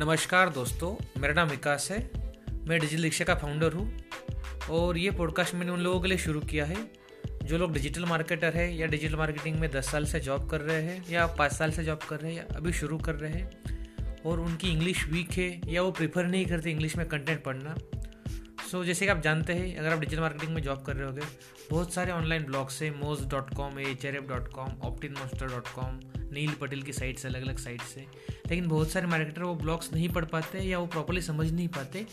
नमस्कार दोस्तों, मेरा नाम विकास है। मैं डिजिटल रिक्शा का फाउंडर हूँ और ये पॉडकास्ट मैंने उन लोगों के लिए शुरू किया है, जो लोग डिजिटल मार्केटर है या डिजिटल मार्केटिंग में दस साल से जॉब कर रहे हैं या पाँच साल से जॉब कर रहे हैं या अभी शुरू कर रहे हैं और उनकी इंग्लिश वीक है या वो प्रेफर नहीं करते इंग्लिश में कंटेंट पढ़ना। सो so, जैसे कि आप जानते हैं अगर आप डिजिटल मार्केटिंग में जॉब कर रहे होगे बहुत सारे ऑनलाइन ब्लॉग्स हैं Moz dot com H R F dot com optin monster dot com Neil Patel की साइट्स अलग अलग साइट से लेकिन बहुत सारे मार्केटर वो ब्लॉग्स नहीं पढ़ पाते या वो प्रॉपरली समझ नहीं पाते।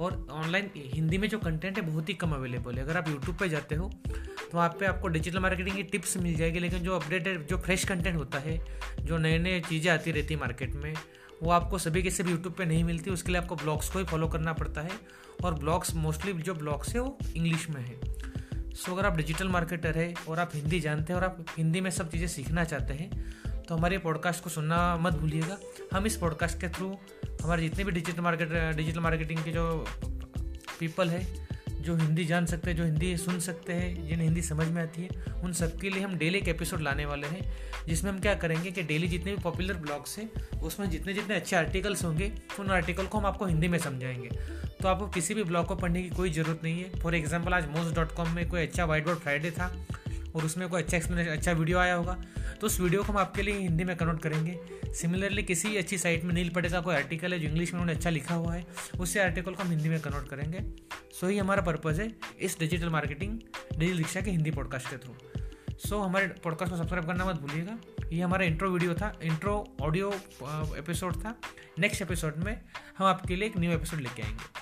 और ऑनलाइन हिंदी में जो कंटेंट है बहुत ही कम अवेलेबल है। अगर आप यूट्यूब पर जाते हो तो वहाँ पे आपको डिजिटल मार्केटिंग की टिप्स मिल जाएगी लेकिन जो अपडेटेड जो फ्रेश कंटेंट होता है जो नए नए चीज़ें आती रहती है मार्केट में वो आपको सभी के सभी यूट्यूब पे नहीं मिलती, उसके लिए आपको ब्लॉग्स को ही फॉलो करना पड़ता है। और ब्लॉग्स मोस्टली जो ब्लॉग्स है, वो इंग्लिश में है। सो अगर आप डिजिटल मार्केटर है और आप हिंदी जानते हैं और आप हिंदी में सब चीज़ें सीखना चाहते हैं तो हमारे पॉडकास्ट को सुनना मत भूलिएगा। हम इस पॉडकास्ट के थ्रू हमारे जितने भी डिजिटल मार्केट डिजिटल मार्केटिंग के जो पीपल है जो हिंदी जान सकते हैं, जो हिंदी सुन सकते हैं, जिन्हें हिंदी समझ में आती है, उन सबके लिए हम डेली एक एपिसोड लाने वाले हैं, जिसमें हम क्या करेंगे कि डेली जितने भी पॉपुलर ब्लॉग्स हैं, उसमें जितने जितने अच्छे आर्टिकल्स होंगे, उन आर्टिकल को हम आपको हिंदी में समझाएँगे। तो आपको किसी भी ब्लॉग को पढ़ने की कोई ज़रूरत नहीं है। फॉर एग्ज़ाम्पल आज मोज डॉट कॉम में कोई अच्छा वाइट बोर्ड फ्राइडे था, और उसमें कोई अच्छा एक्सप्लेनेशन अच्छा वीडियो आया होगा तो उस वीडियो को हम आपके लिए हिंदी में कन्वर्ट करेंगे। सिमिलरली किसी अच्छी साइट में नील पड़े का कोई आर्टिकल है, जो इंग्लिश में उन्होंने अच्छा लिखा हुआ है उससे आर्टिकल को हम हिंदी में कन्वर्ट करेंगे। सो ये हमारा पर्पज़ है इस डिजिटल मार्केटिंग डिजिटल रिक्शा के हिंदी पॉडकास्ट के थ्रू सो so, हमारे पॉडकास्ट को सब्सक्राइब करना मत भूलिएगा। ये हमारा इंट्रो वीडियो था इंट्रो ऑडियो एपिसोड था। नेक्स्ट एपिसोड में हम आपके लिए एक न्यू एपिसोड लेके आएँगे।